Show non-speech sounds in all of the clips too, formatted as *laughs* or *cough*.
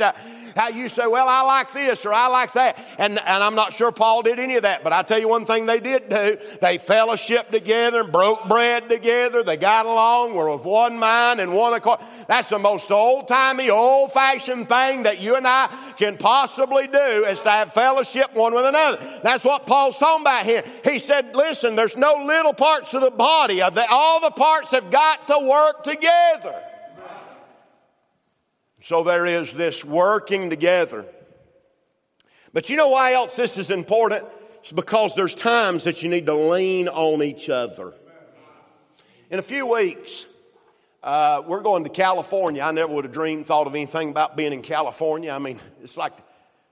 Uh, how you say, well, I like this or I like that. And, and I'm not sure Paul did any of that, but I tell you one thing they did do. They fellowship together and broke bread together. They got along, were of one mind and one accord. That's the most old timey, old fashioned thing that you and I can possibly do is to have fellowship one with another. That's what Paul's talking about here. He said, listen, there's no little parts of the body. All the parts have got to work together. So there is this working together. But you know why else this is important? It's because there's times that you need to lean on each other. In a few weeks, uh, we're going to California. I never would have dreamed, thought of anything about being in California. I mean, *laughs* it's like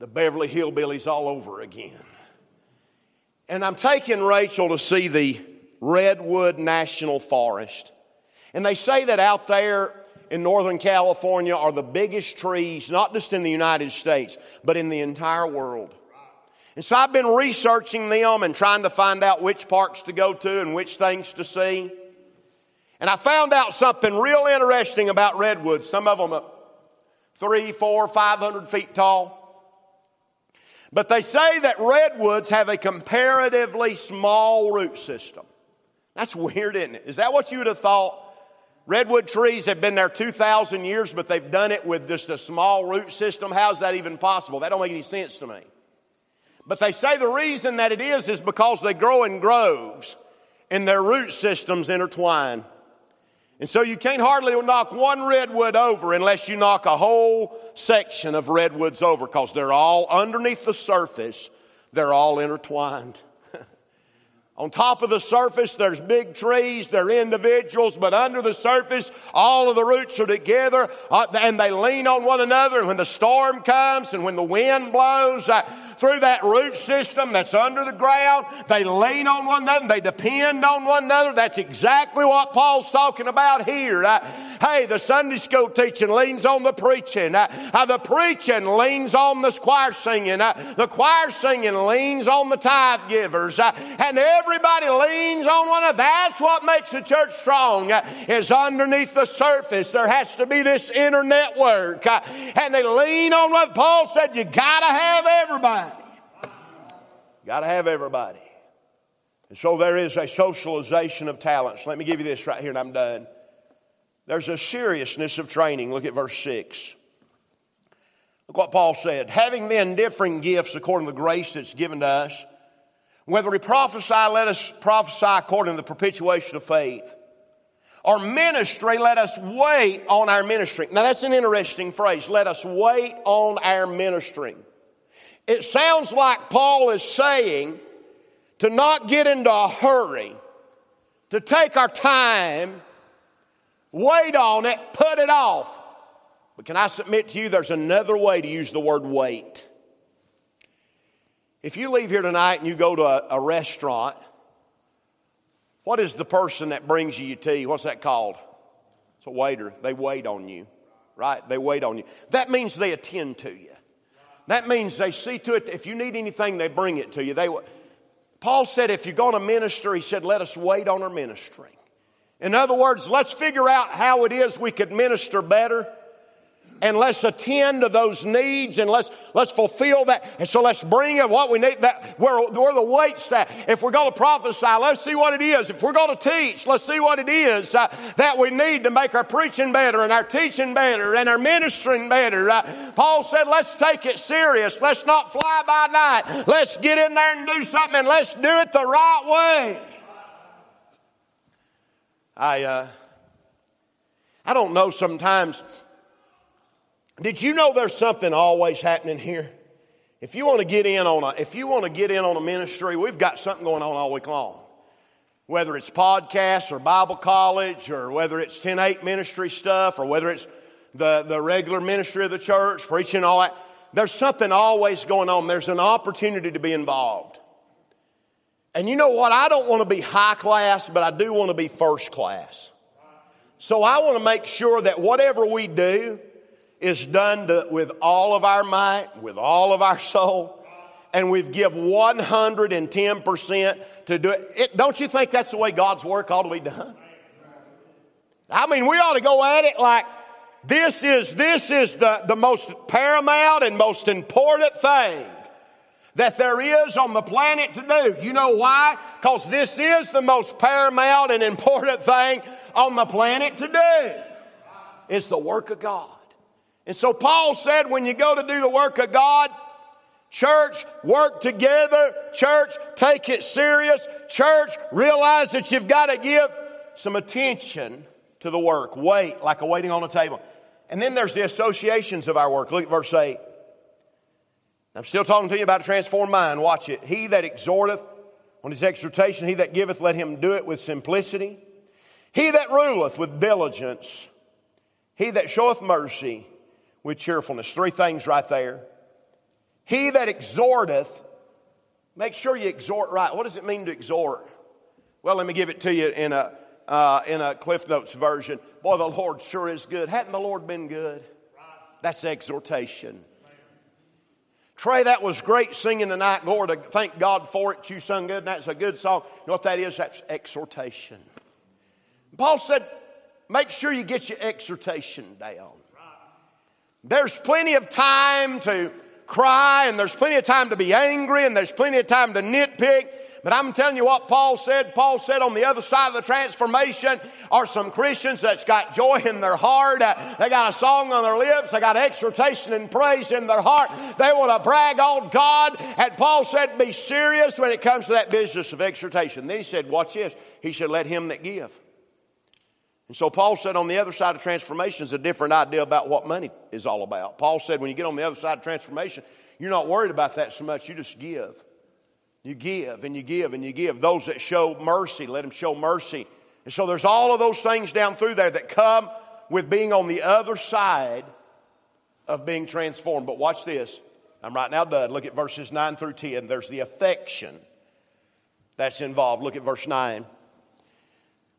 the Beverly Hillbillies all over again. And I'm taking Rachel to see the Redwood National Forest. And they say that out there in Northern California are the biggest trees, not just in the United States, but in the entire world. And so I've been researching them and trying to find out which parks to go to and which things to see. And I found out something real interesting about redwoods. Some of them are three, four, five hundred feet tall. But they say that redwoods have a comparatively small root system. That's *laughs* weird, isn't it? Is that what you would have thought? Redwood trees have been there 2,000 years, but they've done it with just a small root system. How's that even possible? That don't make any sense to me. But they say the reason that it is is because they grow in groves and their root systems intertwine. And so you can't hardly knock one redwood over unless you knock a whole section of redwoods over because they're all underneath the surface, they're all intertwined. On top of the surface, there's big trees, they're individuals, but under the surface, all of the roots are together uh, and they lean on one another. And when the storm comes and when the wind blows uh, through that root system that's under the ground, they lean on one another, they depend on one another. That's exactly what Paul's talking about here. Uh, hey, the Sunday school teaching leans on the preaching, uh, uh, the preaching leans on the choir singing, uh, the choir singing leans on the tithe givers, and everybody leans on one another. That's what makes the church strong, uh, is underneath the surface. There has to be this inner network. Uh, and they lean on what Paul said, you gotta have everybody. Gotta have everybody. And so there is a socialization of talents. Let me give you this right here and I'm done. There's a seriousness of training. Look at verse 6. Look what Paul said. Having then differing gifts according to the grace that's given to us, whether we prophesy, let us prophesy according to the perpetuation of faith. Or ministry, let us wait on our ministry. Now that's an interesting phrase. Let us wait on our ministry. It sounds like Paul is saying to not get into a hurry, to take our time, wait on it, put it off. But can I submit to you, there's another way to use the word wait. If you leave here tonight and you go to a, a restaurant, what is the person that brings you your tea? What's that called? It's a waiter. They wait on you, right? They wait on you. That means they attend to you. That means they see to it. If you need anything, they bring it to you. They, Paul said, if you're going to minister, he said, let us wait on our ministry. In other words, let's figure out how it is we could minister better and let's attend to those needs and let's let's fulfill that. And so let's bring in what we need. That we're, we're the wait staff. If we're going to prophesy, let's see what it is. If we're going to teach, let's see what it is uh, that we need to make our preaching better and our teaching better and our ministering better. Uh, Paul said, let's take it serious. Let's not fly by night. Let's get in there and do something and let's do it the right way. I uh, I don't know sometimes did you know there's something always happening here? If you want to get in on a, if you want to get in on a ministry, we've got something going on all week long. Whether it's podcasts or Bible college or whether it's 10-8 ministry stuff or whether it's the, the regular ministry of the church, preaching all that. There's something always going on. There's an opportunity to be involved. And you know what? I don't want to be high class, but I do want to be first class. So I want to make sure that whatever we do, is done to, with all of our might, with all of our soul, and we've give 110% to do it. it. Don't you think that's the way God's work ought to be done? I mean, we ought to go at it like This is, this is the, the most paramount and most important thing that there is on the planet to do. You know why? Because this is the most paramount and important thing on the planet to do. It's the work of God. And so Paul said, when you go to do the work of God, church, work together. Church, take it serious. Church, realize that you've got to give some attention to the work. Wait, like a waiting on a table. And then there's the associations of our work. Look at verse 8. I'm still talking to you about a transformed mind. Watch it. He that exhorteth on his exhortation, he that giveth, let him do it with simplicity. He that ruleth with diligence, he that showeth mercy with cheerfulness. Three things right there. He that exhorteth, make sure you exhort right. What does it mean to exhort? Well, let me give it to you in a uh, in a Cliff Notes version. Boy, the Lord sure is good. Hadn't the Lord been good? That's exhortation. Trey, that was great singing tonight. Lord, thank God for it. You sung good, and that's a good song. You know what that is? That's exhortation. Paul said, make sure you get your exhortation down. There's plenty of time to cry, and there's plenty of time to be angry, and there's plenty of time to nitpick. But I'm telling you what Paul said. Paul said on the other side of the transformation are some Christians that's got joy in their heart. They got a song on their lips. They got exhortation and praise in their heart. They want to brag on God. And Paul said, be serious when it comes to that business of exhortation. Then he said, watch this. He said, let him that give. And so Paul said on the other side of transformation is a different idea about what money is all about. Paul said when you get on the other side of transformation, you're not worried about that so much. You just give. You give and you give and you give. Those that show mercy, let them show mercy. And so there's all of those things down through there that come with being on the other side of being transformed. But watch this. I'm right now done. Look at verses 9 through 10. There's the affection that's involved. Look at verse 9.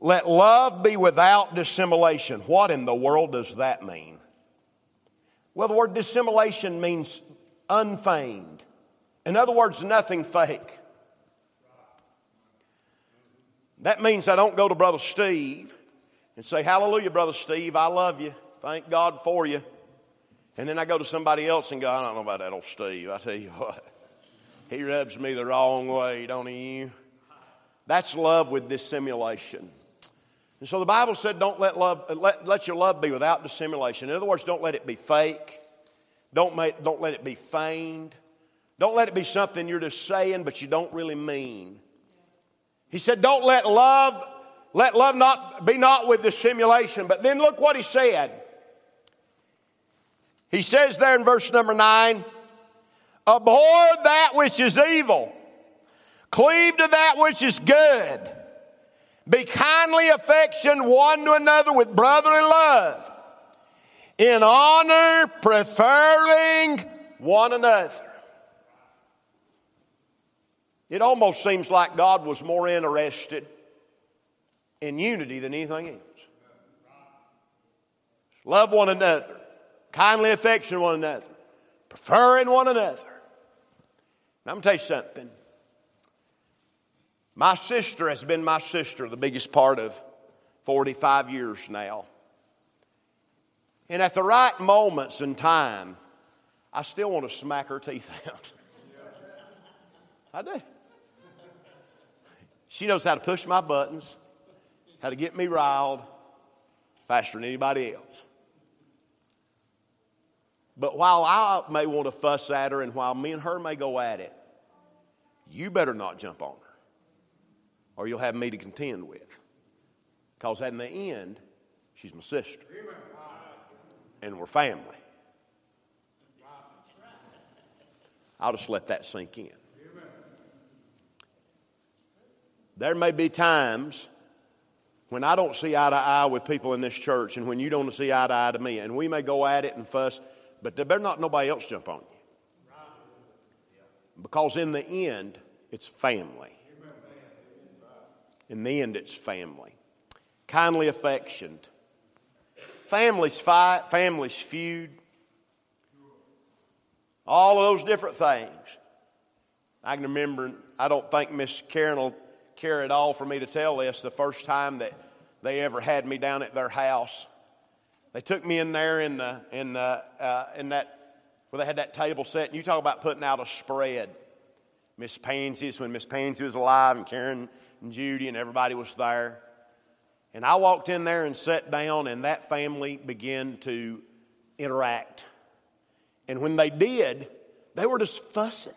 Let love be without dissimulation. What in the world does that mean? Well, the word dissimulation means unfeigned. In other words, nothing fake. That means I don't go to Brother Steve and say, Hallelujah, Brother Steve, I love you. Thank God for you. And then I go to somebody else and go, I don't know about that old Steve. I tell you what, he rubs me the wrong way, don't he? That's love with dissimulation. And so the Bible said, don't let, love, let, let your love be without dissimulation. In other words, don't let it be fake. Don't, make, don't let it be feigned. Don't let it be something you're just saying, but you don't really mean. He said, Don't let love, let love not be not with dissimulation. But then look what he said. He says there in verse number nine, abhor that which is evil, cleave to that which is good. Be kindly affection one to another with brotherly love, in honor preferring one another. It almost seems like God was more interested in unity than anything else. Love one another, kindly affection one another, preferring one another. Now, I'm going to tell you something. My sister has been my sister the biggest part of 45 years now. And at the right moments in time, I still want to smack her teeth out. *laughs* I do. She knows how to push my buttons, how to get me riled faster than anybody else. But while I may want to fuss at her and while me and her may go at it, you better not jump on her or you'll have me to contend with. Because in the end, she's my sister. And we're family. I'll just let that sink in. There may be times when I don't see eye to eye with people in this church and when you don't see eye to eye to me, and we may go at it and fuss, but there better not nobody else jump on you. Because in the end, it's family. In the end, it's family. Kindly affectioned. Families fight, families feud. All of those different things. I can remember, I don't think Miss Karen will care at all for me to tell this the first time that they ever had me down at their house. They took me in there in, the, in, the, uh, in that, where they had that table set, and you talk about putting out a spread. Miss Pansy's, when Miss Pansy was alive, and Karen and Judy, and everybody was there. And I walked in there and sat down, and that family began to interact. And when they did, they were just fussing,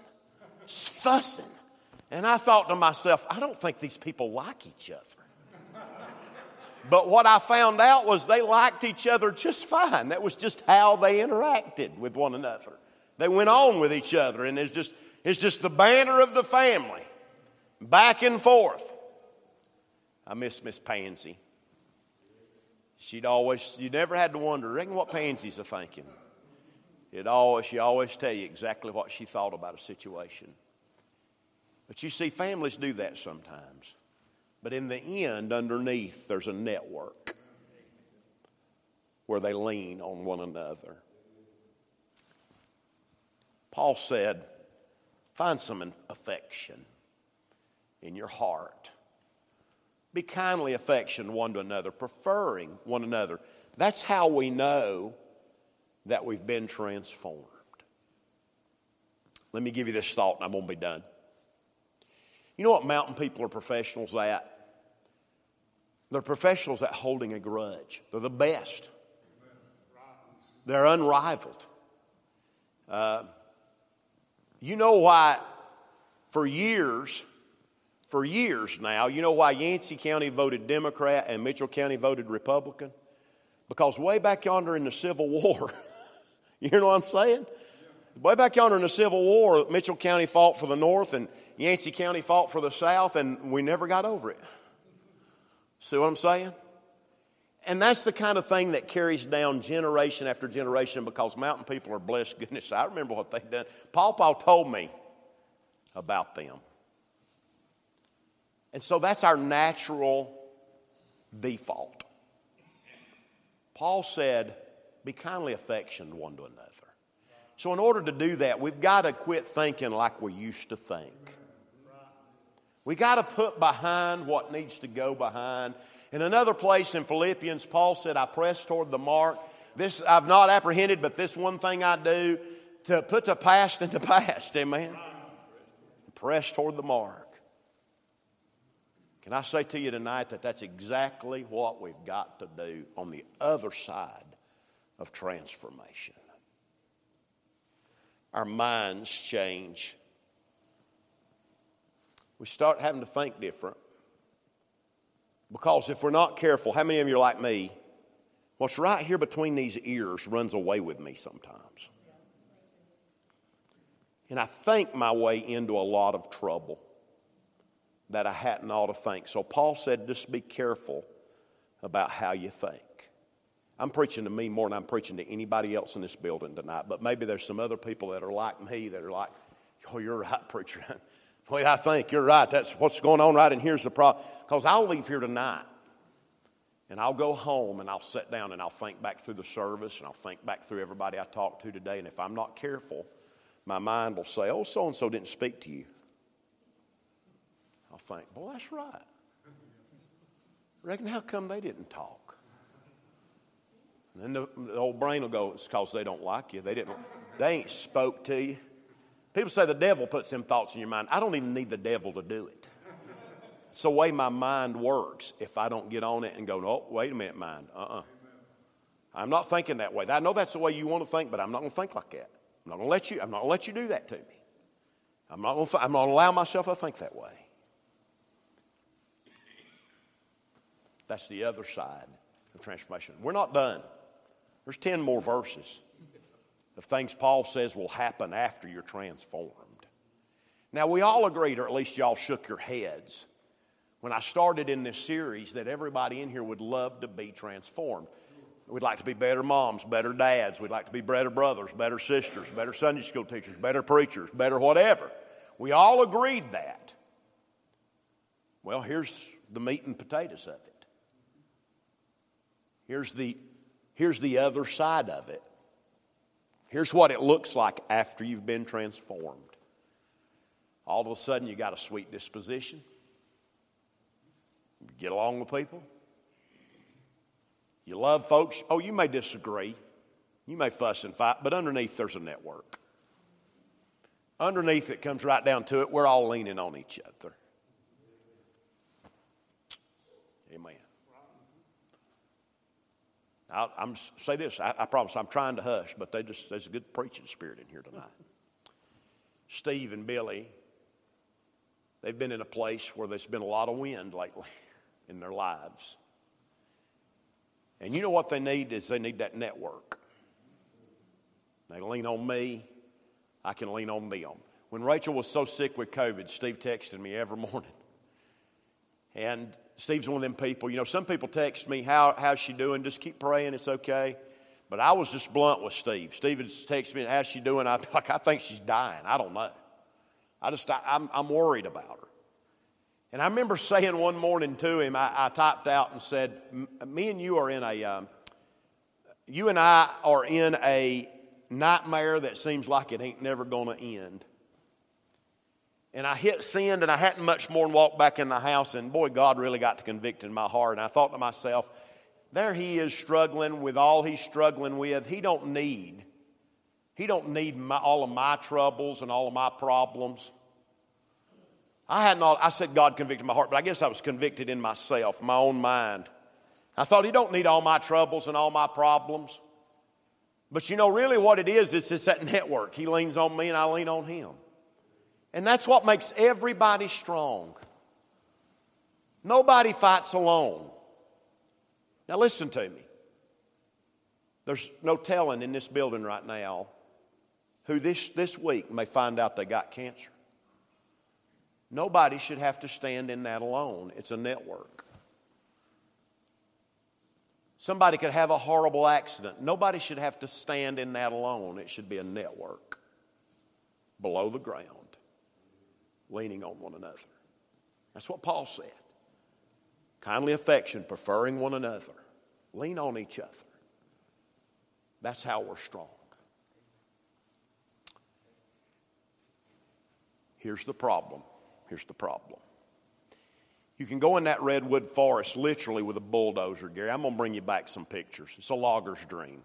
just fussing. And I thought to myself, I don't think these people like each other. *laughs* But what I found out was they liked each other just fine. That was just how they interacted with one another. They went on with each other, and it's just, it's just the banner of the family, back and forth. I miss Miss Pansy. She'd always, you never had to wonder, reckon what Pansy's a thinking. It always, she always tell you exactly what she thought about a situation. But you see, families do that sometimes. But in the end, underneath, there's a network where they lean on one another. Paul said, find some affection in your heart. Be kindly affectioned one to another, preferring one another. That's how we know that we've been transformed. Let me give you this thought and I'm going to be done. You know what mountain people are professionals at? They're professionals at holding a grudge. They're the best. They're unrivaled. Uh, you know why, for years, for years now, you know why Yancey County voted Democrat and Mitchell County voted Republican? Because way back yonder in the Civil War, *laughs* you know what I'm saying? Way back yonder in the Civil War, Mitchell County fought for the North and Yancey County fought for the South, and we never got over it. See what I'm saying? And that's the kind of thing that carries down generation after generation because mountain people are blessed. *laughs* Goodness, I remember what they done. Paul Paul told me about them. And so that's our natural default. Paul said, be kindly affectioned one to another. So, in order to do that, we've got to quit thinking like we used to think. We got to put behind what needs to go behind. In another place in Philippians, Paul said, I press toward the mark. This I've not apprehended, but this one thing I do to put the past in the *laughs* past. Amen. Press toward the mark. Can I say to you tonight that that's exactly what we've got to do on the other side of transformation? Our minds change we start having to think different. Because if we're not careful, how many of you are like me? What's right here between these ears runs away with me sometimes. And I think my way into a lot of trouble that I hadn't ought to think. So Paul said, just be careful about how you think. I'm preaching to me more than I'm preaching to anybody else in this building tonight, but maybe there's some other people that are like me that are like, oh, you're right, preacher. *laughs* Well, I think you're right. That's what's going on right. And here's the problem. Because I'll leave here tonight and I'll go home and I'll sit down and I'll think back through the service and I'll think back through everybody I talked to today. And if I'm not careful, my mind will say, oh, so and so didn't speak to you. I'll think, well, that's right. Reckon how come they didn't talk? And then the, the old brain will go, it's because they don't like you. They didn't, they ain't spoke to you. People say the devil puts them thoughts in your mind. I don't even need the devil to do it. It's the way my mind works. If I don't get on it and go, oh, wait a minute, mind. Uh uh-uh. uh. i am not thinking that way. I know that's the way you want to think, but I'm not going to think like that. I'm not going to let you, I'm not going to let you do that to me. I'm not going to, allow myself to think that way. That's the other side of transformation. We're not done. There's 10 more verses of things Paul says will happen after you're transformed. Now, we all agreed, or at least y'all shook your heads, when I started in this series that everybody in here would love to be transformed. We'd like to be better moms, better dads. We'd like to be better brothers, better sisters, better Sunday school teachers, better preachers, better whatever. We all agreed that. Well, here's the meat and potatoes of it. Here's the, here's the other side of it. Here's what it looks like after you've been transformed. All of a sudden, you got a sweet disposition. You get along with people. You love folks. Oh, you may disagree. You may fuss and fight, but underneath there's a network. Underneath it comes right down to it, we're all leaning on each other. Amen. I'll, I'm say this. I, I, promise. I'm trying to hush, but they just there's a good preaching spirit in here tonight. Steve and Billy, they've been in a place where there's been a lot of wind lately *laughs* in their lives, and you know what they need is they need that network. They lean on me. I can lean on them. When Rachel was so sick with COVID, Steve texted me every *laughs* morning. And Steve's one of them people, you know, some people text me, How, how's she doing? Just keep praying, it's okay. But I was just blunt with Steve. Steve would text me, How's she doing? I like, I think she's dying. I don't know. I just, I, am I'm, I'm worried about her. And I remember saying one morning to him, I, I typed out and said, Me and you are in a, um, you and I are in a nightmare that seems like it ain't never going to end. And I hit send, and I hadn't much more and walked back in the house, and boy, God really got to convict in my heart. And I thought to myself, there he is struggling with all he's struggling with. He don't need, he don't need my, all of my troubles and all of my problems. I had not, I said God convicted my heart, but I guess I was convicted in myself, my own mind. I thought he don't need all my troubles and all my problems. But you know, really what it is, it's just that *laughs* network. He leans on me and I lean on him. And that's what makes everybody strong. Nobody fights alone. Now, listen to me. There's no telling in this building right now who this, this week may find out they got cancer. Nobody should have to stand in that alone. It's a network. Somebody could have a horrible accident. Nobody should have to stand in that alone. It should be a network below the ground, leaning on one another. That's what Paul said. Kindly affection, preferring one another. Lean on each other. That's how we're strong. Here's the problem. Here's the problem. You can go in that redwood forest literally with a bulldozer, Gary. I'm going to bring you back some pictures. It's a logger's dream.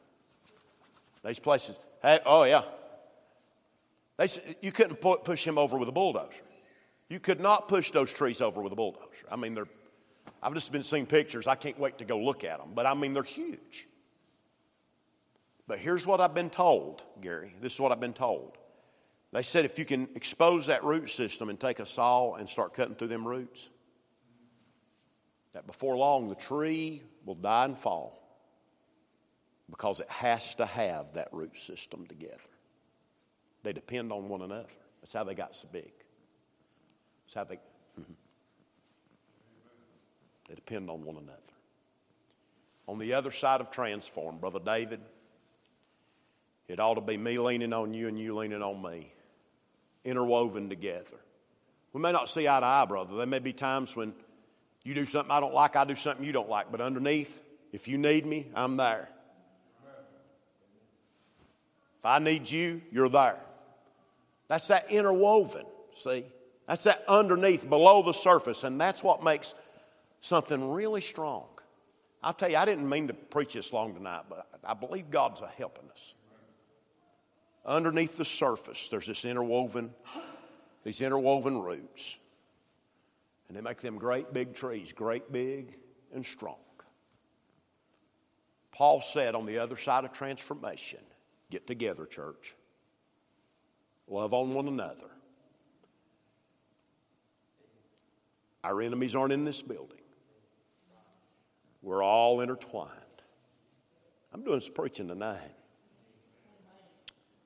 These places, hey, oh yeah. They, you couldn't push him over with a bulldozer. You could not push those trees over with a bulldozer. I mean, they're, I've just been seeing pictures. I can't wait to go look at them. But I mean, they're huge. But here's what I've been told, Gary. This is what I've been told. They said if you can expose that root system and take a saw and start cutting through them roots, that before long the tree will die and fall because it has to have that root system together. They depend on one another. That's how they got so big. How they. Mm-hmm. They depend on one another. On the other side of transform, Brother David, it ought to be me leaning on you and you leaning on me, interwoven together. We may not see eye to eye, brother. There may be times when you do something I don't like, I do something you don't like. But underneath, if you need me, I'm there. If I need you, you're there. That's that interwoven, see? That's that underneath, below the surface. And that's what makes something really strong. I'll tell you, I didn't mean to preach this long tonight, but I believe God's a helping us. Underneath the surface, there's this interwoven, these interwoven roots. And they make them great big trees, great big and strong. Paul said on the other side of transformation get together, church. Love on one another. Our enemies aren't in this building. We're all intertwined. I'm doing some preaching tonight.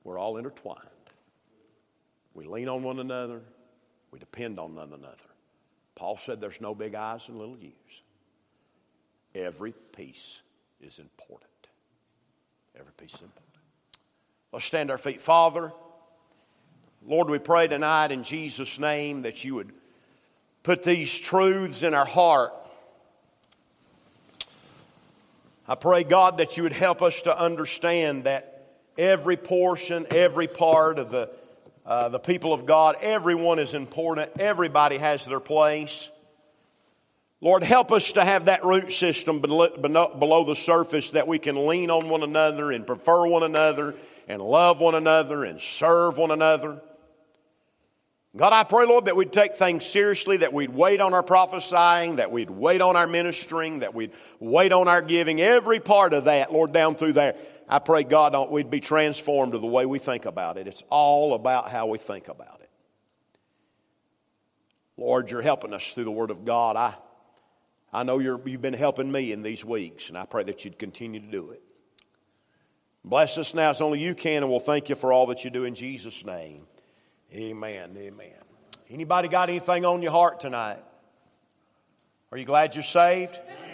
We're all intertwined. We lean on one another. We depend on one another. Paul said there's no big I's and little U's. Every piece is important. Every piece is important. Let's stand our feet. Father, Lord, we pray tonight in Jesus' name that you would put these truths in our heart. I pray, God, that you would help us to understand that every portion, every part of the uh, the people of God, everyone is important. Everybody has their place. Lord, help us to have that root system below the surface that we can lean on one another and prefer one another and love one another and serve one another. God, I pray, Lord, that we'd take things seriously, that we'd wait on our prophesying, that we'd wait on our ministering, that we'd wait on our giving, every part of that, Lord, down through there. I pray, God, we'd be transformed to the way we think about it. It's all about how we think about it. Lord, you're helping us through the Word of God. I, I know you have been helping me in these weeks, and I pray that you'd continue to do it. Bless us now as only you can, and we'll thank you for all that you do in Jesus' name. Amen. Amen. Anybody got anything on your heart tonight? Are you glad you're saved? Amen.